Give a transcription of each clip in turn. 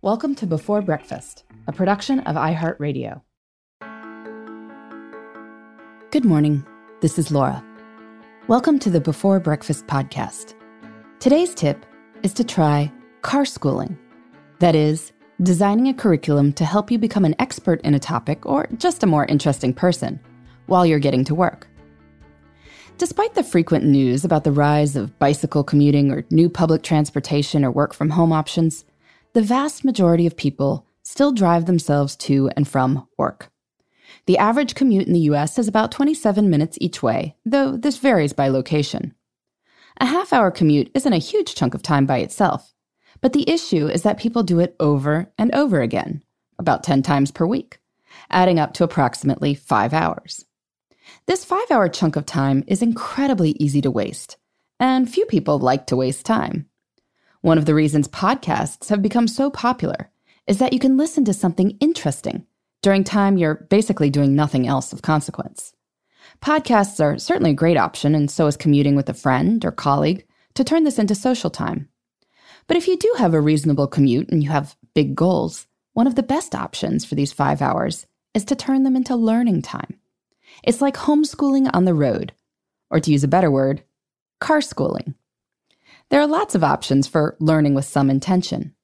Welcome to Before Breakfast, a production of iHeartRadio. Good morning. This is Laura. Welcome to the Before Breakfast podcast. Today's tip is to try car schooling. That is, designing a curriculum to help you become an expert in a topic or just a more interesting person while you're getting to work. Despite the frequent news about the rise of bicycle commuting or new public transportation or work from home options, the vast majority of people still drive themselves to and from work. The average commute in the US is about 27 minutes each way, though this varies by location. A half hour commute isn't a huge chunk of time by itself, but the issue is that people do it over and over again, about 10 times per week, adding up to approximately five hours. This five hour chunk of time is incredibly easy to waste, and few people like to waste time. One of the reasons podcasts have become so popular is that you can listen to something interesting during time you're basically doing nothing else of consequence. Podcasts are certainly a great option, and so is commuting with a friend or colleague to turn this into social time. But if you do have a reasonable commute and you have big goals, one of the best options for these five hours is to turn them into learning time. It's like homeschooling on the road, or to use a better word, car schooling. There are lots of options for learning with some intention.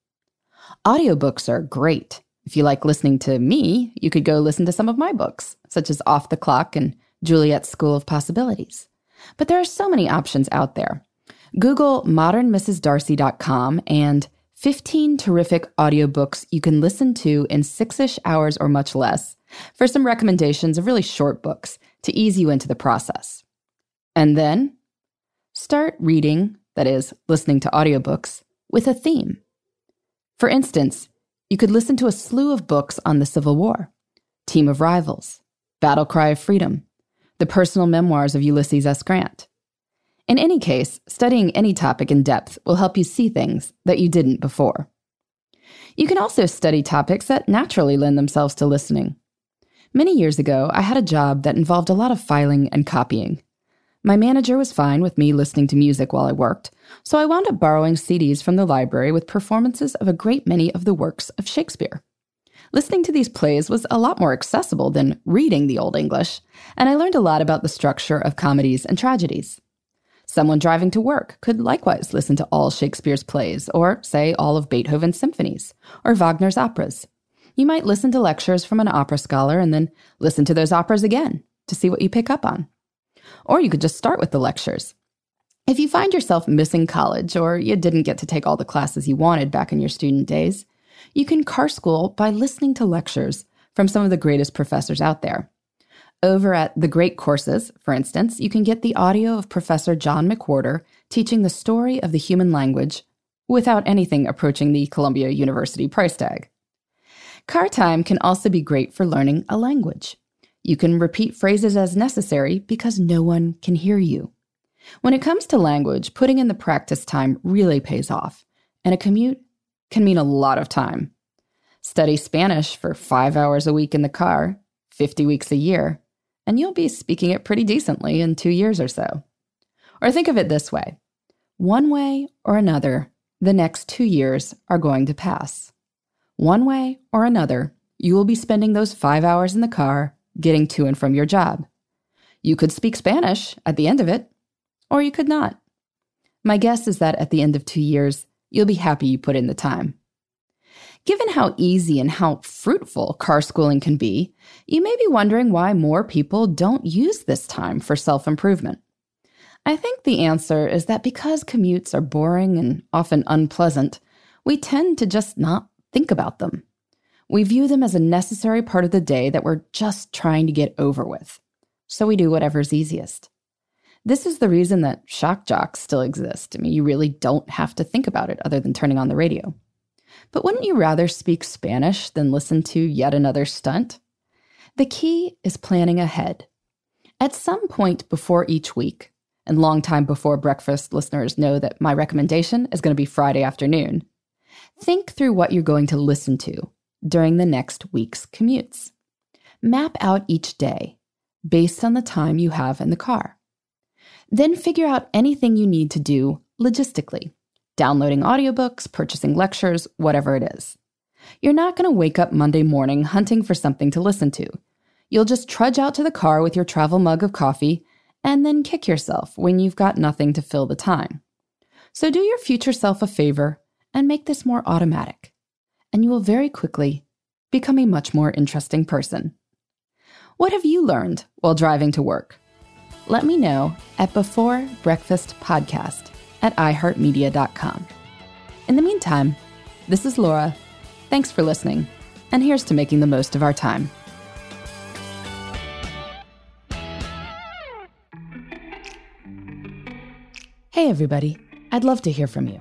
Audiobooks are great. If you like listening to me, you could go listen to some of my books, such as Off the Clock and Juliet's School of Possibilities. But there are so many options out there. Google modernmrsdarcy.com and 15 terrific audiobooks you can listen to in six ish hours or much less for some recommendations of really short books to ease you into the process. And then start reading, that is, listening to audiobooks, with a theme. For instance, you could listen to a slew of books on the Civil War, Team of Rivals, Battle Cry of Freedom, the personal memoirs of Ulysses S. Grant. In any case, studying any topic in depth will help you see things that you didn't before. You can also study topics that naturally lend themselves to listening. Many years ago, I had a job that involved a lot of filing and copying. My manager was fine with me listening to music while I worked, so I wound up borrowing CDs from the library with performances of a great many of the works of Shakespeare. Listening to these plays was a lot more accessible than reading the Old English, and I learned a lot about the structure of comedies and tragedies. Someone driving to work could likewise listen to all Shakespeare's plays, or, say, all of Beethoven's symphonies, or Wagner's operas, you might listen to lectures from an opera scholar and then listen to those operas again to see what you pick up on. Or you could just start with the lectures. If you find yourself missing college or you didn't get to take all the classes you wanted back in your student days, you can car school by listening to lectures from some of the greatest professors out there. Over at The Great Courses, for instance, you can get the audio of Professor John McWhorter teaching the story of the human language without anything approaching the Columbia University price tag. Car time can also be great for learning a language. You can repeat phrases as necessary because no one can hear you. When it comes to language, putting in the practice time really pays off, and a commute can mean a lot of time. Study Spanish for five hours a week in the car, 50 weeks a year, and you'll be speaking it pretty decently in two years or so. Or think of it this way one way or another, the next two years are going to pass. One way or another, you will be spending those five hours in the car getting to and from your job. You could speak Spanish at the end of it, or you could not. My guess is that at the end of two years, you'll be happy you put in the time. Given how easy and how fruitful car schooling can be, you may be wondering why more people don't use this time for self improvement. I think the answer is that because commutes are boring and often unpleasant, we tend to just not think about them. We view them as a necessary part of the day that we're just trying to get over with. So we do whatever's easiest. This is the reason that shock jocks still exist. I mean, you really don't have to think about it other than turning on the radio. But wouldn't you rather speak Spanish than listen to yet another stunt? The key is planning ahead. At some point before each week, and long time before breakfast listeners know that my recommendation is going to be Friday afternoon, Think through what you're going to listen to during the next week's commutes. Map out each day based on the time you have in the car. Then figure out anything you need to do logistically downloading audiobooks, purchasing lectures, whatever it is. You're not going to wake up Monday morning hunting for something to listen to. You'll just trudge out to the car with your travel mug of coffee and then kick yourself when you've got nothing to fill the time. So do your future self a favor and make this more automatic, and you will very quickly become a much more interesting person. What have you learned while driving to work? Let me know at Before Breakfast Podcast at iHeartMedia.com. In the meantime, this is Laura. Thanks for listening, and here's to making the most of our time. Hey, everybody. I'd love to hear from you.